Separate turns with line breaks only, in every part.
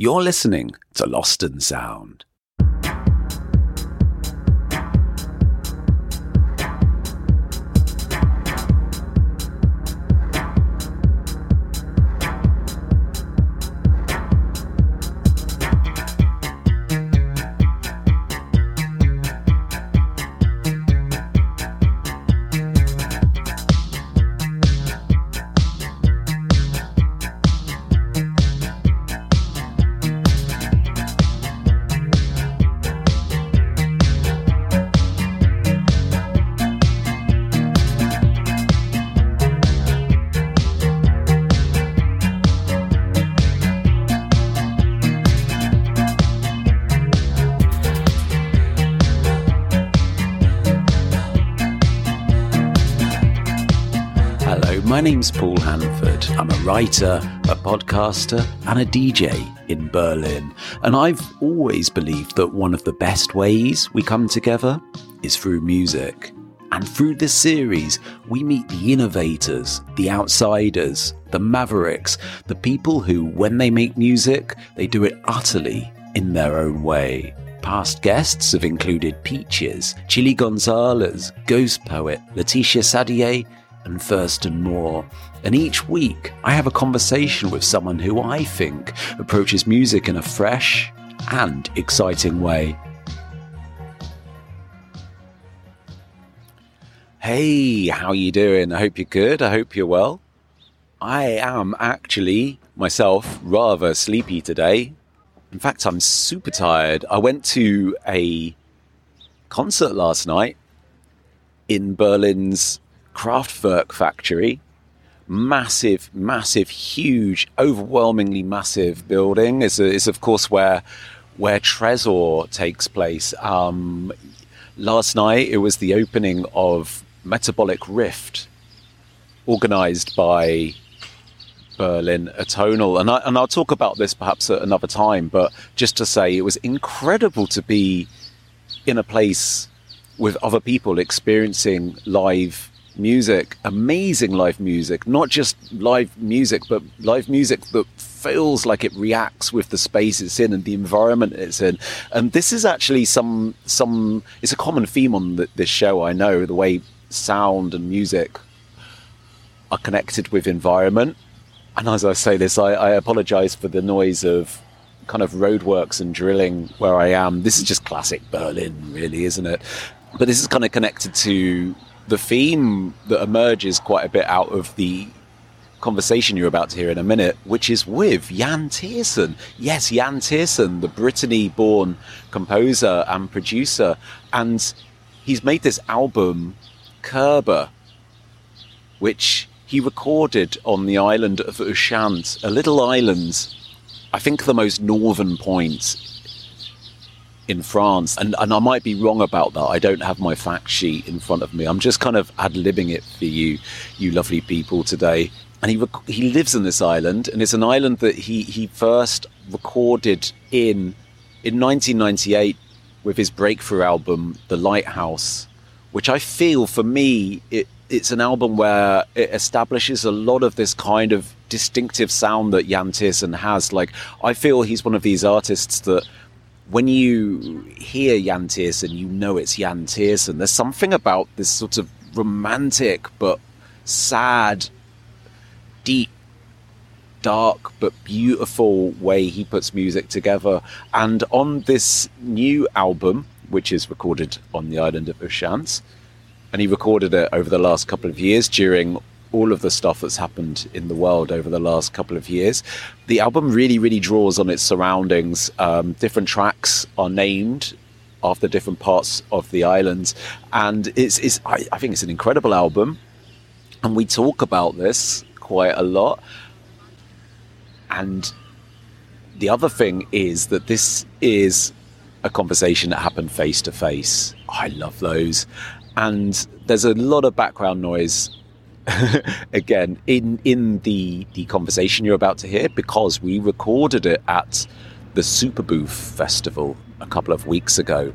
You're listening to Lost in Sound. Name's Paul Hanford. I'm a writer, a podcaster, and a DJ in Berlin. And I've always believed that one of the best ways we come together is through music. And through this series, we meet the innovators, the outsiders, the mavericks, the people who, when they make music, they do it utterly in their own way. Past guests have included Peaches, Chilly Gonzales, Ghost Poet, Laetitia Sadier, and Thurston Moore. And each week, I have a conversation with someone who I think approaches music in a fresh and exciting way. Hey, how are you doing? I hope you're good. I hope you're well. I am actually myself rather sleepy today. In fact, I'm super tired. I went to a concert last night in Berlin's Kraftwerk factory. Massive, massive, huge, overwhelmingly massive building. Is is of course where where Tresor takes place. Um, last night it was the opening of Metabolic Rift, organised by Berlin Atonal, and I and I'll talk about this perhaps at another time. But just to say, it was incredible to be in a place with other people experiencing live music, amazing live music, not just live music, but live music that feels like it reacts with the space it's in and the environment it's in. And this is actually some some it's a common theme on the, this show. I know the way sound and music are connected with environment. And as I say this, I, I apologize for the noise of kind of roadworks and drilling where I am. This is just classic Berlin, really, isn't it? But this is kind of connected to the theme that emerges quite a bit out of the conversation you're about to hear in a minute, which is with Yann Tiersen. Yes, Yann Tiersen, the Brittany born composer and producer. And he's made this album, Kerber, which he recorded on the island of Ushant, a little island, I think the most northern point in France. And, and I might be wrong about that. I don't have my fact sheet in front of me. I'm just kind of ad libbing it for you, you lovely people today. And he rec- he lives on this island, and it's an island that he, he first recorded in in 1998 with his breakthrough album, The Lighthouse, which I feel for me it it's an album where it establishes a lot of this kind of distinctive sound that Yann Tiersen has. Like I feel he's one of these artists that when you hear Yann Tiersen, you know it's Yann Tiersen. There's something about this sort of romantic but sad, deep, dark but beautiful way he puts music together. And on this new album, which is recorded on the island of Ushant, and he recorded it over the last couple of years during all of the stuff that's happened in the world over the last couple of years. The album really, really draws on its surroundings. Um, different tracks are named after different parts of the island, and it's, it's I, I think it's an incredible album. And we talk about this quite a lot. And the other thing is that this is a conversation that happened face to face. I love those. And there's a lot of background noise again in in the the conversation you're about to hear because we recorded it at the Superbooth festival a couple of weeks ago.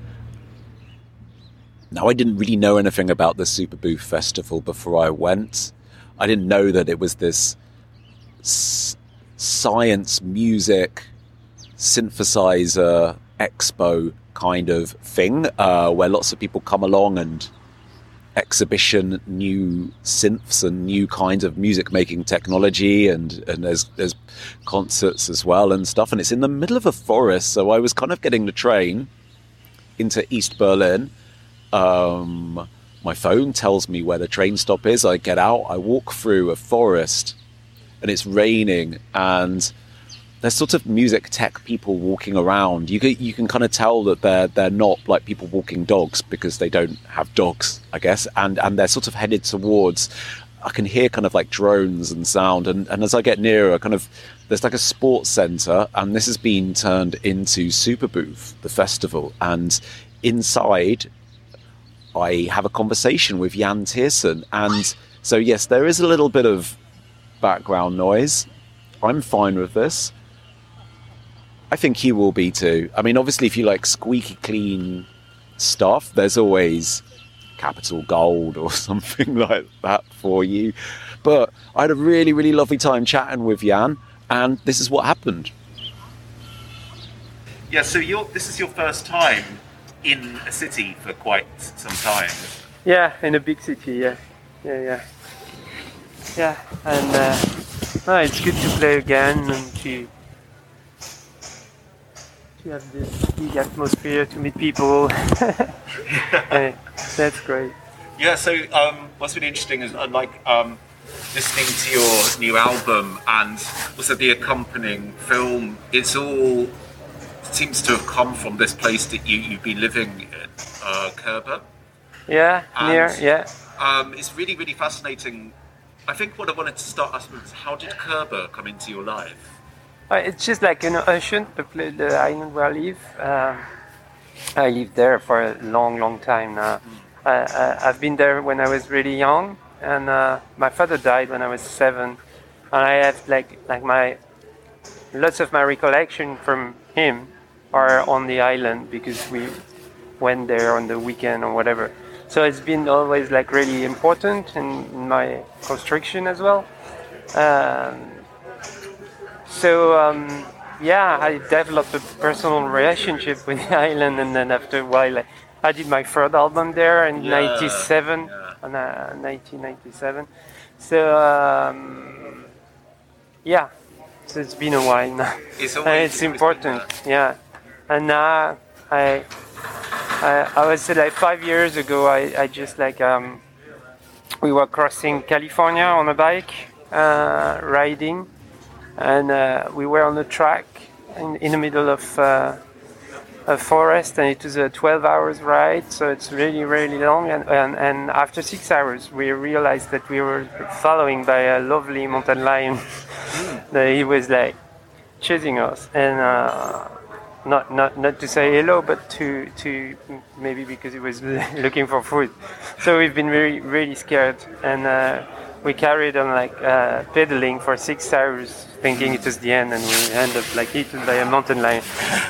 Now I didn't really know anything about the Superbooth festival before I went. I didn't know that it was this s- science music synthesizer expo kind of thing uh, where lots of people come along and exhibition new synths and new kinds of music making technology and and there's there's concerts as well and stuff. And it's in the middle of a forest. So I was kind of getting the train into East Berlin. Um, my phone tells me where the train stop is. I get out. I walk through a forest and it's raining. And there's sort of music tech people walking around. You can, you can kind of tell that they're they're not like people walking dogs because they don't have dogs, I guess, and and they're sort of headed towards. I can hear kind of like drones and sound, and, and as I get nearer, kind of there's like a sports center, and this has been turned into Superbooth, the festival, and inside I have a conversation with Yann Tiersen, and so yes, there is a little bit of background noise. I'm fine with this. I think he will be too. I mean, obviously, if you like squeaky clean stuff, there's always capital gold or something like that for you. But I had a really, really lovely time chatting with Yann, and this is what happened.
Yeah, so you're, this is your first time in a city for quite some time.
Yeah, in a big city. Yeah, yeah, yeah, yeah. And uh, no, it's good to play again and to to have this big atmosphere to meet people. that's great.
Yeah, so um, what's really interesting is uh, like um, listening to your new album and also the accompanying film. It's all seems to have come from this place that you, you've been living in, uh, Kobe.
Yeah,
And,
near, yeah.
Um, it's really, really fascinating. I think what I wanted to start asking is how did Kerber come into your life?
Uh, it's just like an ocean, the, pla- the island where I live. Um, I lived there for a long, long time now. I, I, I've been there when I was really young, and uh, my father died when I was seven, and I have like like my lots of my recollection from him are on the island because we went there on the weekend or whatever. So it's been always like really important in, in my construction as well. Um, so um, yeah, I developed a personal relationship with the island, and then after a while, I, I did my third album there in
Yeah,
'97,
yeah.
on, uh, 1997. So um, yeah, so it's been a while now.
It's
And it's important, yeah. And now I, I, I would say like five years ago, I, I just like um, we were crossing California on a bike, uh, riding, and uh, we were on a track in, in the middle of uh, a forest, and it was a 12 hours ride, so it's really, really long. And, and, and after six hours, we realized that we were following by a lovely mountain lion. that he was like chasing us, and uh, not not not to say hello, but to to maybe because he was looking for food. So we've been really really scared, and uh, we carried on like uh, pedaling for six hours, thinking it was the end, and we end up like eaten by a mountain lion.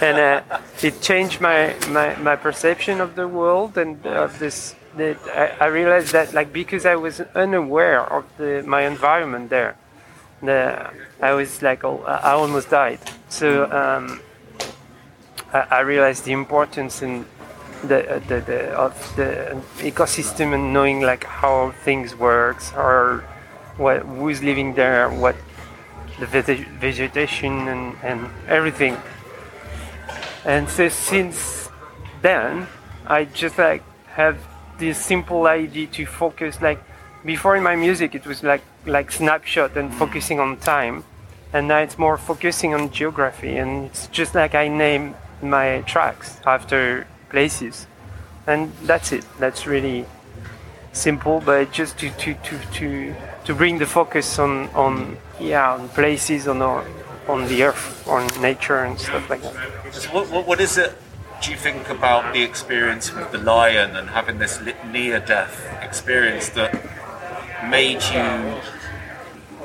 And uh, it changed my, my my perception of the world and of this. That I, I realized that like because I was unaware of the my environment there, the, I was like oh, I almost died. So. Um, I, I realized the importance in the, uh, the, the of the ecosystem and knowing like how things works or what who's living there, what the vege- vegetation and, and everything. And so since then, I just like have this simple idea to focus like before in my music it was like like snapshot and focusing on time. And now it's more focusing on geography and it's just like i name my tracks after places. And that's it. That's really simple but just to to to to, to bring the focus on on yeah on places on our, on the earth on nature and stuff like that.
What, what, what is it do you think about the experience with the lion and having this near-death experience that made you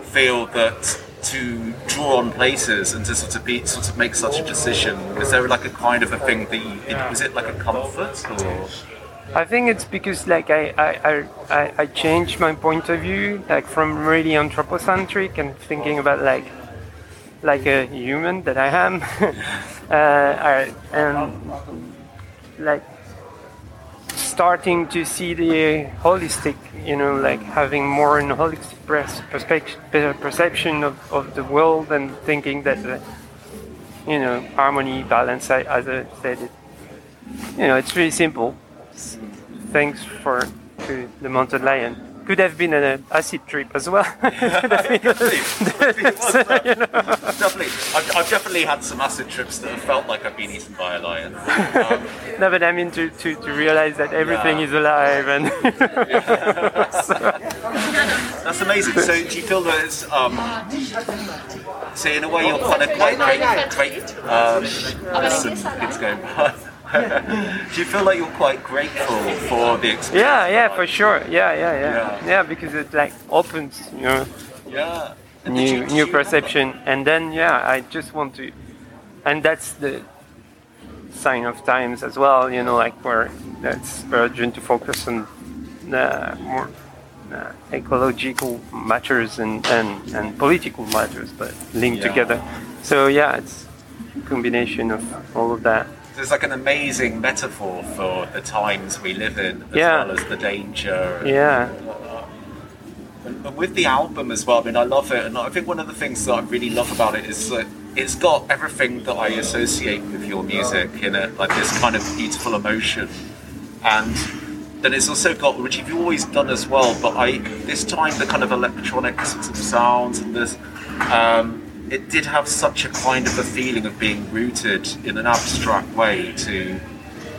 feel that to draw on places and to sort of be sort of make such a decision was there like a kind of a thing that you was it like a comfort or
I think it's because like I, I, I- I, changed my point of view like from really anthropocentric and thinking about like like a human that I am, uh, and like starting to see the holistic, you know, like having more an holistic perception of, of the world and thinking that, the, you know, harmony, balance, as I said, it, you know, it's really simple. Thanks for to the mountain lion. Could have been an acid trip as well.
definitely. I've, I've definitely had some acid trips that have felt like I've been eaten by a lion. Um,
no, but I mean to, to, to realize that everything
Yeah.
is alive and
that's amazing. So do you feel that it's, um, so in a way you're kind of quite great, great um, there's some kids going by. do you feel like you're quite grateful for the experience?
yeah, yeah, for sure. Yeah, yeah, yeah,
Yeah.
yeah, because it like opens, you know,
Yeah. And
new
you-
new perception, and then yeah, I just want to, and that's the sign of times as well. You know, like where it's urgent to focus on uh, more uh, ecological matters and, and and political matters, but linked
Yeah.
together. So yeah, it's a combination of all of that.
There's like an amazing metaphor for the times we live in, as
Yeah.
well as the danger. and
Yeah.
And and with the album as well, I mean, I love it, and I think one of the things that I really love about it is that it's got everything that I associate with your music in it, like this kind of beautiful emotion, and then it's also got, which you've always done as well, but I this time the kind of electronic sounds and this. Um, it did have such a kind of a feeling of being rooted in an abstract way to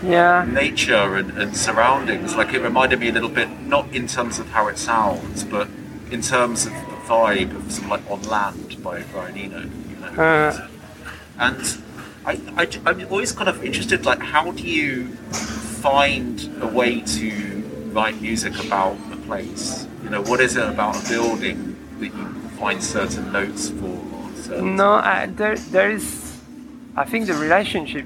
Yeah.
nature and, and surroundings. Like it reminded me a little bit, not in terms of how it sounds, but in terms of the vibe of of like On Land by Brian Eno. You know?
Uh.
and I, I, I'm always kind of interested, like, how do you find a way to write music about a place? You know, what is it about a building that you find certain notes for?
No, I, there there is. I think the relationship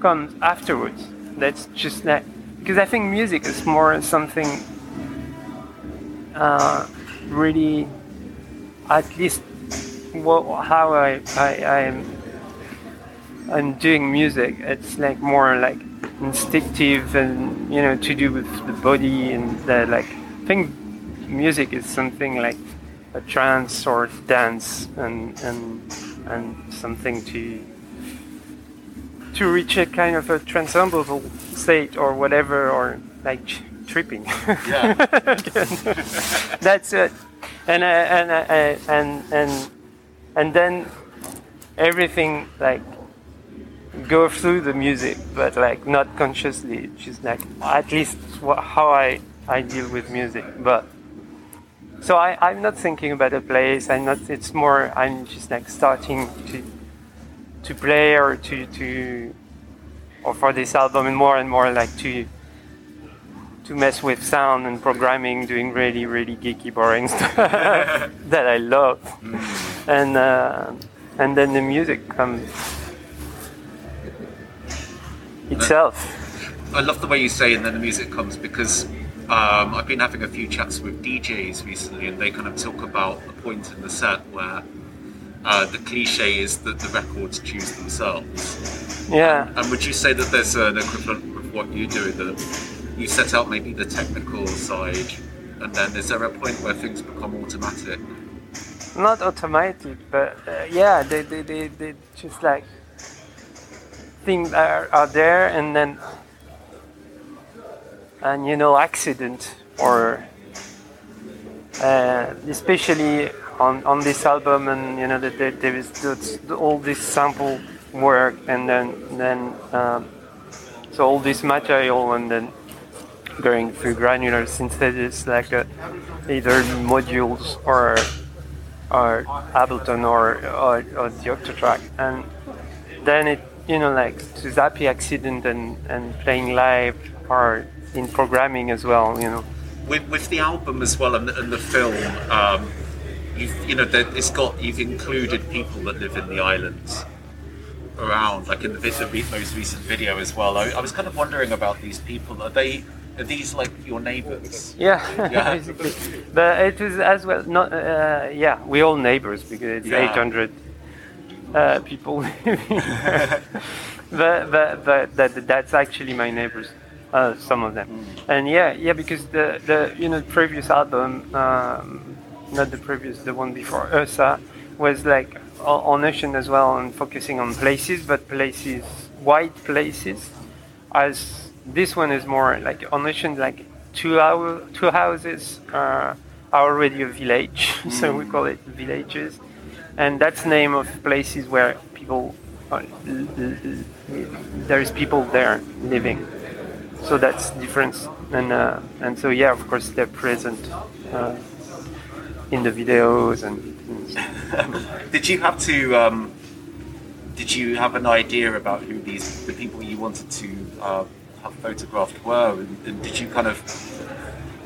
comes afterwards. That's just that because I think music is more something uh, really, at least what, how I I I'm, I'm doing music. It's like more like instinctive and you know to do with the body and the, like. I think music is something like a trance or dance and and and something to to reach a kind of a transcendental state or whatever or like tripping.
Yeah.
that's it. And uh, and uh, and and and then everything like go through the music but like not consciously. Just like at least how i i deal with music. But so I, I'm not thinking about a place. I'm not. It's more. I'm just like starting to to play or to to or for this album and more and more like to to mess with sound and programming, doing really really geeky boring stuff that I love, and uh, and then the music comes itself.
I love the way you say, and then the music comes because um, I've been having a few chats with DJs recently, and they kind of talk about a point in the set where uh, the cliche is that the records choose themselves.
Yeah.
And would you say that there's an equivalent with what you do? That you set out maybe the technical side, and then is there a point where things become automatic?
not automatic, but uh, yeah, they, they, they, they just like things are, are there and then and you know accident or uh, especially on, on this album and you know that there, there is all this sample work and then then um, so all this material and then going through granular synthesis like uh, either modules or or Ableton or, or, or the Octatrack. And then it, you know, like to Zappy Accident and, and playing live or in programming as well, you know.
with with the album as well and the, and the film, um, you've you know that it's got you've included people that live in the islands around, like in the, the most recent video as well. I, I was kind of wondering about these people. Are they Are these like your neighbours?
Yeah,
Yeah.
basically. But it was as well. Not uh, yeah, we all neighbors because it's
Yeah.
800 uh, people but but but that, that's actually my neighbors. Uh, some of them, and yeah, yeah, because the the you know previous album, um, not the previous, the one before EUSA, was like on ocean as well and focusing on places, but places, white places, as this one is more like on ocean, like two hour, two houses are, are already a village, so we call it villages, and that's name of places where people, are, l- there is people there living. So that's difference, and uh, and so yeah, of course they're present uh, in the videos and. and
Did you have to? Um, did you have an idea about who these the people you wanted to uh, have photographed were, and, and did you kind of,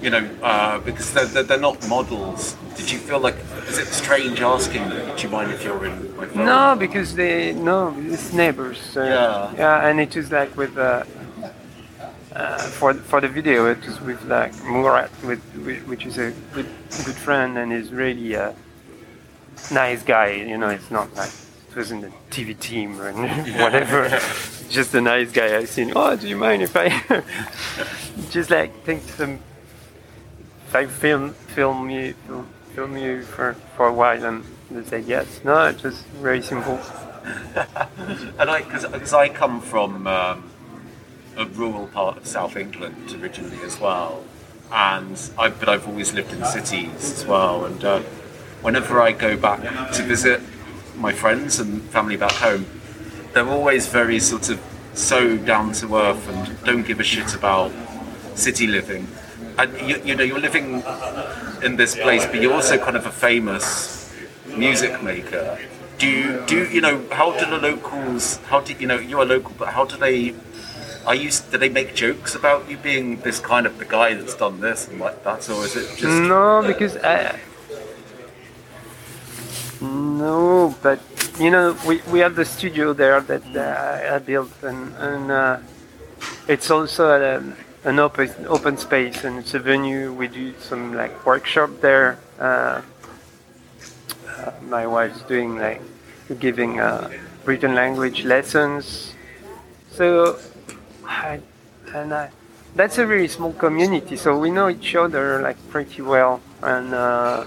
you know, uh, because they're, they're, they're not models. Did you feel like is it strange asking? Do you mind if you're in my phone?
No, because they no, it's neighbors. Uh,
Yeah.
Yeah, and it is like with uh, for for the video, it was with like Murat, with, which is a good good friend and is really a nice guy. You know, it's not like it was in the TV team or whatever. Just a nice guy. I seen. Oh, do you mind if I just like take some? If I film film you film, film you for for a while and they said yes. No, it was very simple.
And I, because I come from um, a rural part of South England originally as well, and I, but I've always lived in cities as well. And uh, whenever I go back to visit my friends and family back home, they're always very sort of so down to earth and don't give a shit about city living. And you, you know, you're living in this place, but you're also kind of a famous music maker. Do you do you know how do the locals? How do you know you're a local, but how do they? Are you? Do they make jokes about you being this kind of the guy that's done this and like that, or is it just?
No, because I. No, but you know, we, we have the studio there that uh, I built, and, and uh, it's also a, an open open space, and it's a venue. We do some like workshop there. Uh, uh, my wife's doing like giving uh, written language lessons. So, I, and I, that's a very small community, so we know each other like pretty well, and uh,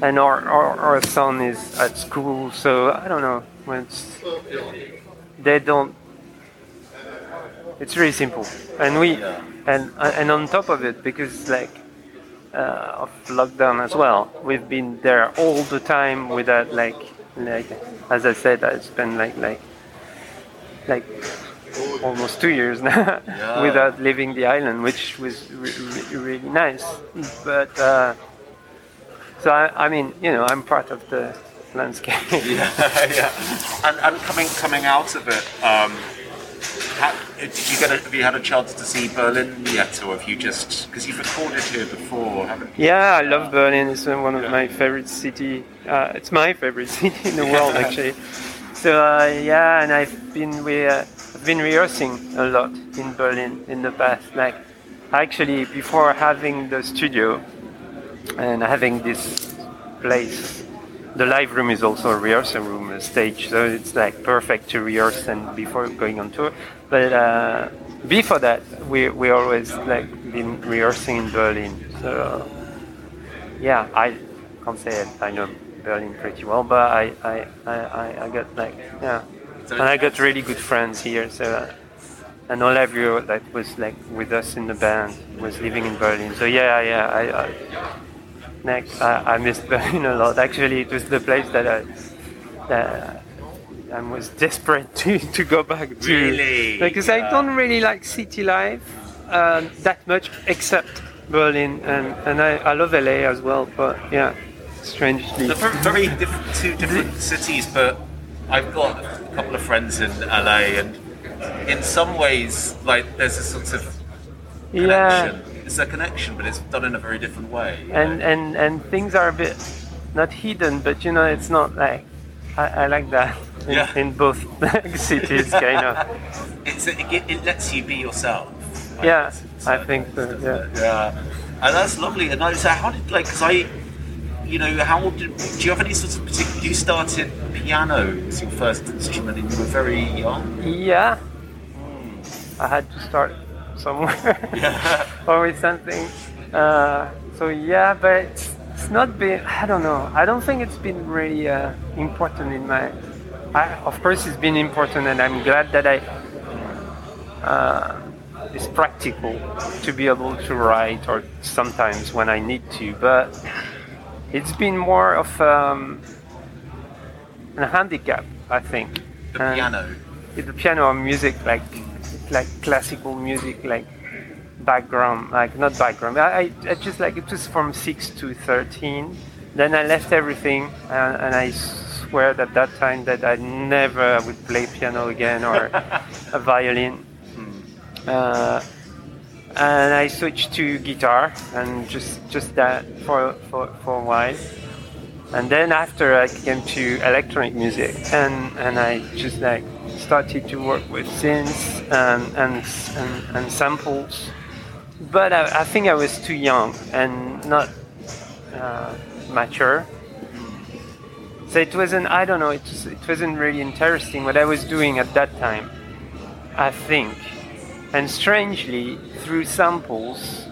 and our, our our son is at school, so I don't know. It's, they don't. It's really simple, and we, and and on top of it, because like uh, of lockdown as well, we've been there all the time without like like as I said, I spent like like like almost two years now
Yeah.
without leaving the island, which was re- re- really nice. But uh, so I, I mean, you know, I'm part of the landscape.
yeah, yeah. And, and coming coming out of it, um, did you get? A, have you had a chance to see Berlin yet, or have you just because you've recorded here before, haven't you?
Yeah, I love Berlin. It's uh, one of my favorite city. Uh, it's my favorite city in the world, actually. So uh, yeah, and I've been I've been rehearsing a lot in Berlin in the past. Like actually, before having the studio and having this place, the live room is also a rehearsal room, a stage. So it's like perfect to rehearse and before going on tour. But uh, before that, we we always like been rehearsing in Berlin. So yeah, I can't say it. I know Berlin pretty well, but I I, I, I- I got like yeah, and I got really good friends here. So uh, and Olivia that was like with us in the band was living in Berlin. So yeah, yeah, I. I Next, I, I missed Berlin a lot. Actually, it was the place that I, that I was desperate to, to go back to.
Really?
Because I don't really like city life uh, that much, except Berlin, and, and I, I love LA as well. But yeah, strangely.
They're very, different, two different cities, but I've got couple of friends in LA, and in some ways, like there's a sort of
Yeah.
connection. It's a connection, but it's done in a very different way.
and
know?
and and things are a bit not hidden, but you know, it's not like I, I like that in,
Yeah.
in both cities, kind of.
it's it, it lets you be yourself.
Yeah,
guess.
I think so. Yeah.
Yeah, and that's lovely. And I so how did like because I, you know, how old did do you have any sort of particular? You started piano as your first instrument, and you were very young.
Yeah. I had to start somewhere or with something. Uh, so yeah, but it's, it's not been. I don't know. I don't think it's been really uh, important in my. I, of course, it's been important, and I'm glad that I. Uh, it's practical to be able to write, or sometimes when I need to, but it's been more of um, a handicap, I think.
The
And-
piano.
the piano or music like like classical music like background like not background I, I, I just like it was from 6 to 13 then i left everything and, and i swear at that time that i never would play piano again or a violin uh, and i switched to guitar and just just that for for, for a while and then after I came to electronic music and, and I just like started to work with synths and, and, and, and samples. But I, I think I was too young and not uh, mature. So it wasn't, I don't know, it, was, it wasn't really interesting what I was doing at that time, I think. And strangely, through samples,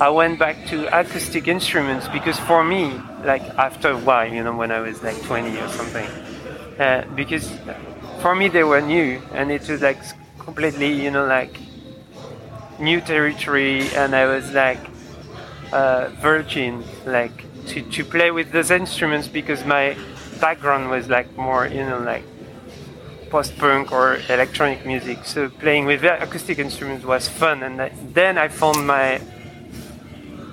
I went back to acoustic instruments because for me, like after a while, you know, when I was like 20 or something, uh, because for me they were new and it was like completely, you know, like new territory and I was like uh, virgin, like to, to play with those instruments because my background was like more, you know, like post-punk or electronic music. So playing with acoustic instruments was fun and then I found my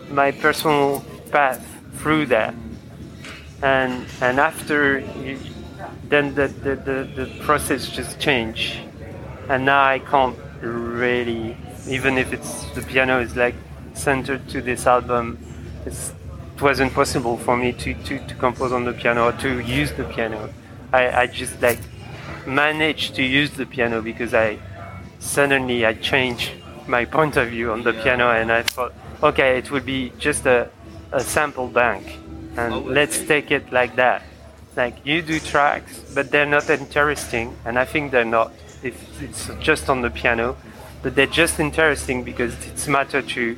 my personal path through that. And and after you, then the, the, the, the process just changed. And now i can't really even if it's the piano is like centered to this album it wasn't possible for me to, to, to compose on the piano or to use the piano. I, I just like managed to use the piano because i suddenly i changed my point of view on the piano and i thought okay, it would be just a, a sample bank, and
Oh,
let's
okay.
take it like that. Like you do tracks, but they're not interesting, and I think they're not. If it's just on the piano, but they're just interesting because it's matter to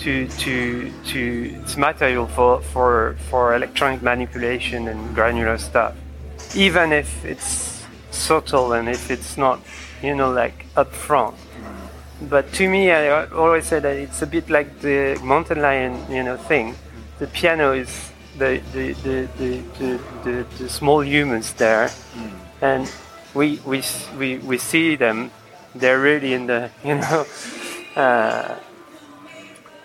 to to to it's material for for for electronic manipulation and granular stuff, even if it's subtle and if it's not, you know, like upfront but to me, I always say that it's a bit like the mountain lion, you know, thing. The piano is the the the the, the, the, the small humans there, and we, we we we see them. They're really in the you know, uh,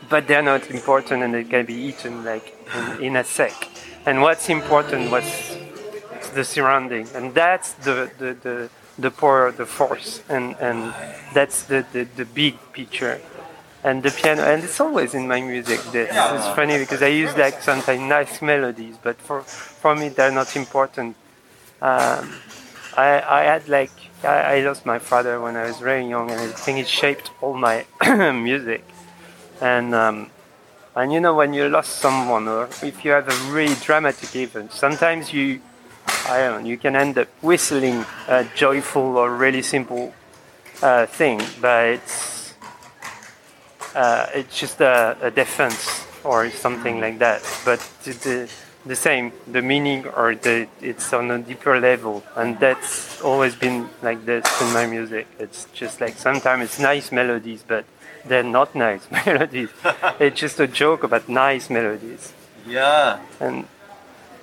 but they're not important, and they can be eaten like in, in a sec. And what's important was the surrounding, and that's the the the, the power, the force, and and that's the, the the big picture. And the piano, and it's always in my music. This it's funny because I use like sometimes nice melodies, but for for me they're not important. Um, I I had like I, I lost my father when I was very young, and I think it shaped all my music. And um, and you know when you lost someone, or if you have a really dramatic event, sometimes you I you can end up whistling a joyful or really simple uh, thing, but it's uh, it's just a, a defense or something like that. But the, the the same, the meaning or the it's on a deeper level, and that's always been like this in my music. It's just like sometimes it's nice melodies, but they're not nice melodies. it's just a joke about nice melodies,
Yeah,
and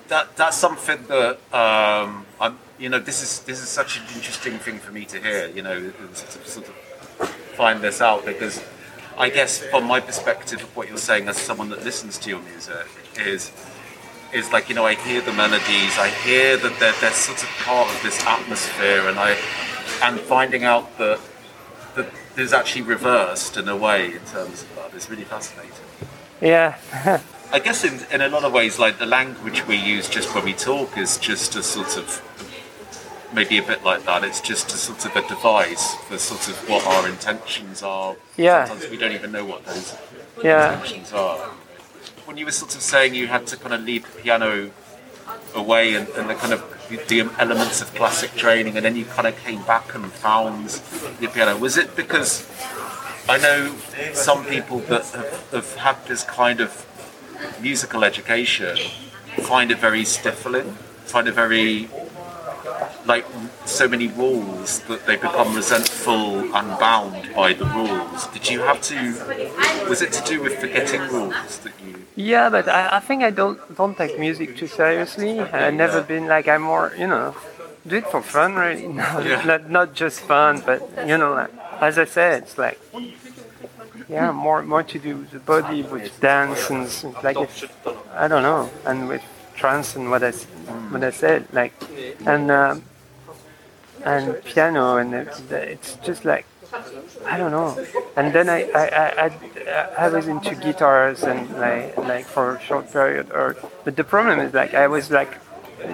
that that's something that um, I'm. You know, this is this is such an interesting thing for me to hear. You know, to sort of find this out because I guess from my perspective of what you're saying as someone that listens to your music is is like you know I hear the melodies, I hear that they're, they're sort of part of this atmosphere, and I and finding out that that there's actually reversed in a way in terms of that is really fascinating.
yeah.
I guess in, in a lot of ways, like the language we use just when we talk is just a sort of
maybe a bit like that. It's just a sort of a device for sort of what our intentions are.
Yeah.
Sometimes we don't even know what those
Yeah.
intentions are. When you were sort of saying you had to kind of leave the piano away and, and the kind of the elements of classic training, and then you kind of came back and found the piano. Was it because I know some people that have, have had this kind of musical education find it very stifling, find it very like so many rules that they become resentful and bound by the rules. Did you have to? Was it to do with forgetting rules that you?
Yeah, but I, I think I don't don't take music too seriously. I've never been like I'm more, you know, do it for fun, really. No,
Yeah.
not not just fun, but you know, like, as I said, it's like yeah, more more to do with the body, with dance and like it's, I don't know, and with trance and what I what I said, like and um, and piano and it's, it's just like I don't know. And then I I, I, I, I was into guitars and like like for a short period. Or but the problem is like I was like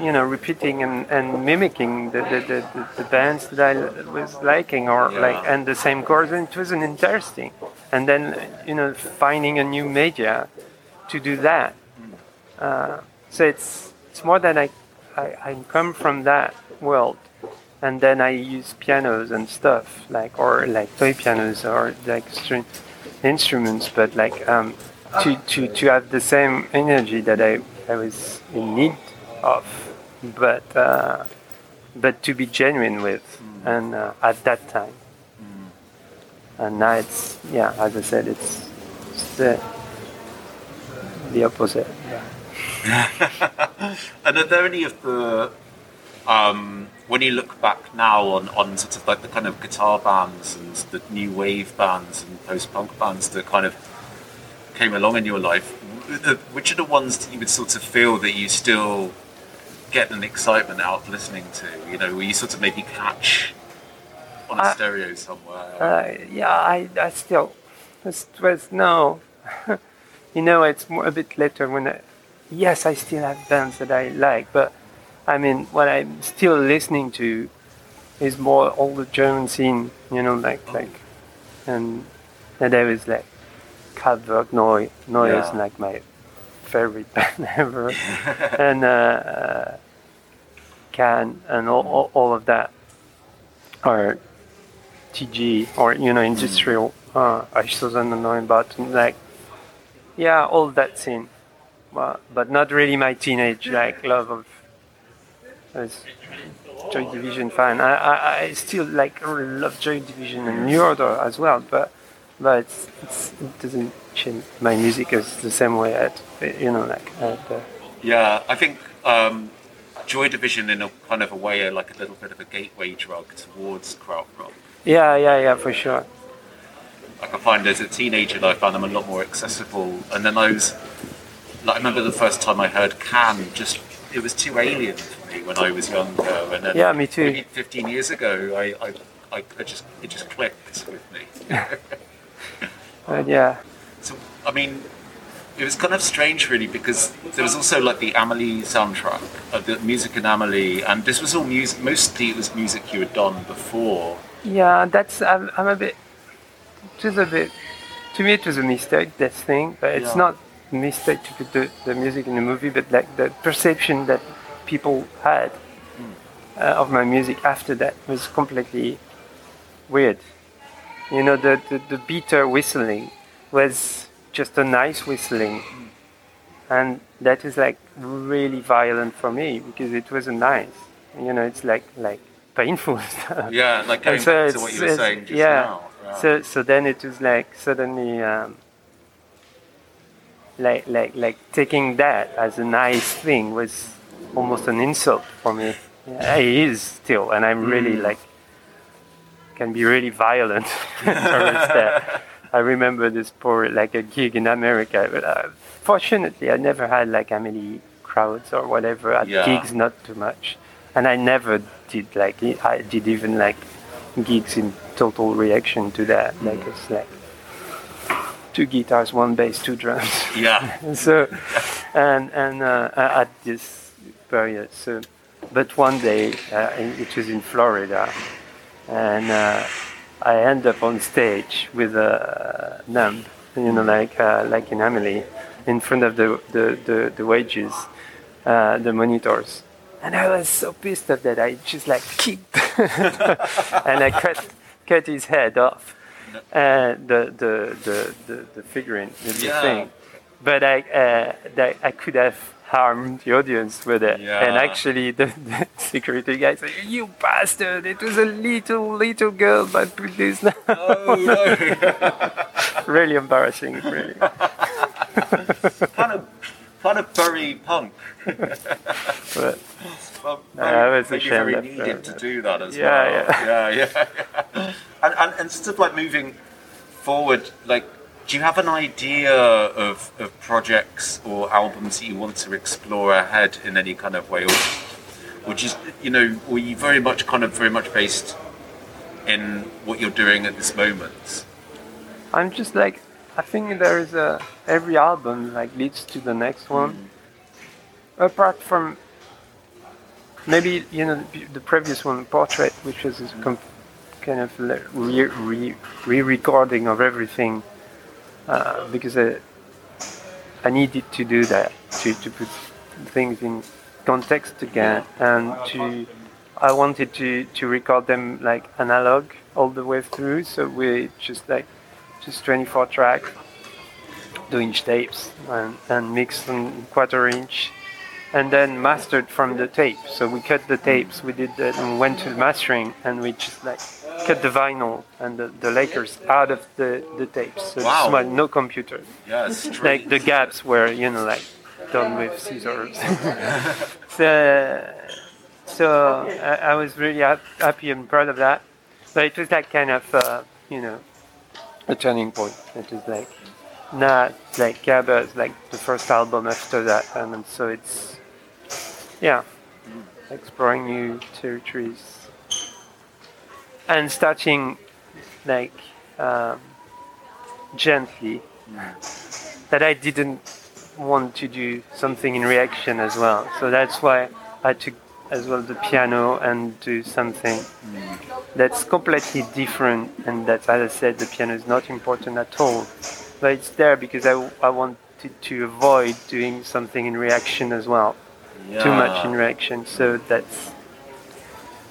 you know repeating and, and mimicking the, the, the, the, the bands that I was liking or like and the same chords and it wasn't interesting. And then you know finding a new media to do that. Uh, so it's it's more that I, I I come from that world and then I use pianos and stuff like or like toy pianos or like string instruments, but like um, to, to to have the same energy that I, I was in need of, but uh, but to be genuine with, and uh, at that time, and now it's yeah, as I said, it's, it's the the opposite.
And are there any of the um, when you look back now on, on sort of like the kind of guitar bands and the new wave bands and post punk bands that kind of came along in your life, uh, which are the ones that you would sort of feel that you still get an excitement out of listening to? You know, where you sort of maybe catch on a
Uh,
stereo somewhere.
Uh, yeah, I, I still, it was no, you know, it's more, a bit later when I, yes, I still have bands that I like, but I mean, what I'm still listening to is more all the German scene, you know, like, like, and, and there is like Kraftwerk, Neu, Neu is like my favorite band ever, and uh, uh, Can, and all, all, all of that are TG or you know industrial uh, Eichhausen but like yeah all that scene but, but not really my teenage like love of as Joy Division fan I, I, I still like love Joy Division and New Order as well but but it's, it's, it doesn't change my music is the same way at you know like at, uh,
Yeah, I think um, Joy Division, in a kind of a way, like a little bit of a gateway drug towards krautrock.
Yeah yeah yeah for sure
Like I find as a teenager, I found them a lot more accessible. And then I was, like, I remember the first time I heard Can, just it was too alien for me when I was younger. And then
Yeah, me too.
Maybe 15 years ago, I, I, I, I just it just clicked with me.
but yeah
So, I mean, it was kind of strange, really, because there was also like the Amelie soundtrack, uh, the music in Amelie, and this was all music. Mostly, it was music you had done before.
Yeah, that's I'm, I'm a bit. It was a bit. To me, it was a mistake. that thing, but it's
Yeah.
not a mistake to put the, the music in the movie, but like the perception that people had uh, of my music after that was completely weird. You know, the, the the bitter whistling was just a nice whistling, and that is like really violent for me because it wasn't nice. You know, it's like like painful.
Yeah, like going
so
back to what you were saying just
yeah.
now. Yeah.
So so then it was like suddenly um, like like like taking that as a nice thing was almost an insult for me. Yeah, it is still, and I'm really
Mm.
like can be really violent towards that. I remember this poor like a gig in America, but uh, fortunately I never had like Amelie crowds or whatever at
Yeah.
gigs, not too much, and I never did like I did even like gigs in total reaction to that.
Mm.
Like it's like two guitars, one bass, two drums.
yeah,
so, and and uh, at this period, so but one day uh, it was in Florida, and uh, I end up on stage with a numb, you know, like uh, like in Amelie, in front of the the the, the wages, uh, the monitors, and I was so pissed off that I just like kicked, and I cut cut his head off, uh, the, the the the the figurine, the,
Yeah.
thing, but I uh, that I could have harmed the audience with it, and actually the, the security guy said, "You bastard! It was a little little girl that put this."
Oh no!
really embarrassing, really.
kind kind of bury punk.
But
Well,
I was
maybe
ashamed
very
of
needed
that.
to do that as
Yeah,
well.
yeah.
yeah, yeah. yeah. and, and and sort of like moving forward, like, do you have an idea of of projects or albums that you want to explore ahead in any kind of way, or or just you know, were you very much kind of very much based in what you're doing at this moment?
I'm just like, I think there is a every album like leads to the next one. Apart from maybe you know the, the previous one, Portrait, which was a com- kind of like re- re- re-recording of everything, uh, because I, I needed to do that to, to put things in context again. And to I wanted to, to record them like analog all the way through. So we just like just 24 track two inch tapes and, and mixed on quarter inch and then mastered from the tape. So we cut the tapes we did that and went to mastering and we just like cut the vinyl and the, the lacquers out of the, the tapes. So
Wow.
like no computer.
Yeah,
like the gaps were you know like done with scissors. So so I, I was really hap- happy and proud of that. But it was like kind of uh, you know a turning point It is like not like Gabba it's like the first album after that and then so it's yeah exploring new territories and starting like um, gently that I didn't want to do something in reaction as well. So that's why I took as well the piano and do something that's completely different. And that, as I said, the piano is not important at all. But it's there because I, I wanted to avoid doing something in reaction as well. Too much in reaction. So that's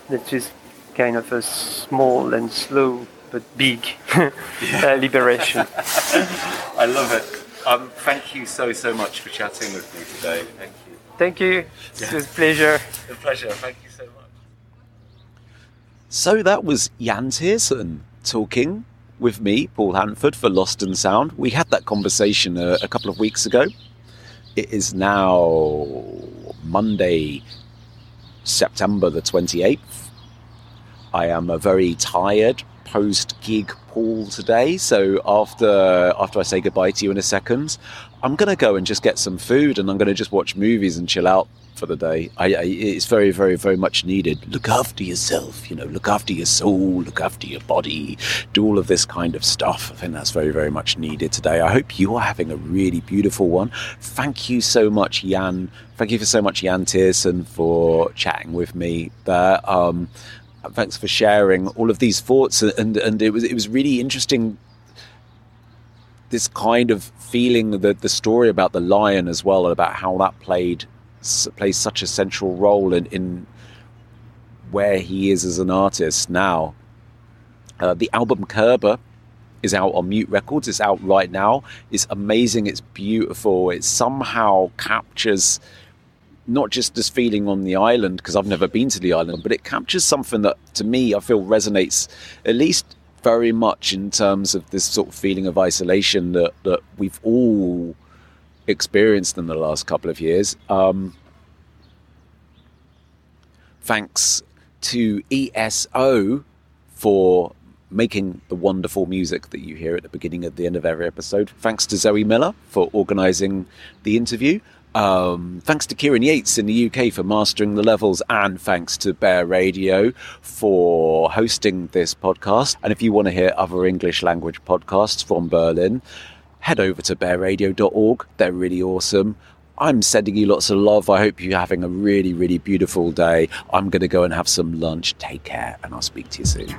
that's just kind of a small and slow but big uh, liberation.
I love it. Um, thank you so so much for chatting with me today. Thank you.
Thank you. It was a pleasure.
It's a pleasure. Thank you so much.
So that was Yann Tiersen talking with me, Paul Hanford, for Lost in Sound. We had that conversation a, a couple of weeks ago. It is now Monday, September the 28th. I am a very tired post gig Paul today, so after after I say goodbye to you in a second, I'm gonna go and just get some food and I'm gonna just watch movies and chill out for the day. I, I, it's very, very, very much needed. Look after yourself, you know, look after your soul, look after your body, do all of this kind of stuff. I think that's very, very much needed today. I hope you are having a really beautiful one. Thank you so much, Yann. Thank you for so much, Yann Tiersen, for chatting with me there. Um, thanks for sharing all of these thoughts, and and it was it was really interesting this kind of feeling that the story about the lion as well and about how that played plays such a central role in, in where he is as an artist now. Uh, the album Kerber is out on Mute Records. It's out right now. It's amazing. It's beautiful. It somehow captures not just this feeling on the island because I've never been to the island, but it captures something that to me I feel resonates at least very much in terms of this sort of feeling of isolation that, that we've all experienced in the last couple of years. Um, thanks to EUSA for making the wonderful music that you hear at the beginning and the end of every episode. Thanks to Zoe Miller for organising the interview. Um, thanks to Kieran Yates in the UK for mastering the levels, and thanks to Bear Radio for hosting this podcast. And if you want to hear other English language podcasts from Berlin, head over to bearradio.org. They're really awesome. I'm sending you lots of love. I hope you're having a really, really beautiful day. I'm going to go and have some lunch. Take care, and I'll speak to you soon.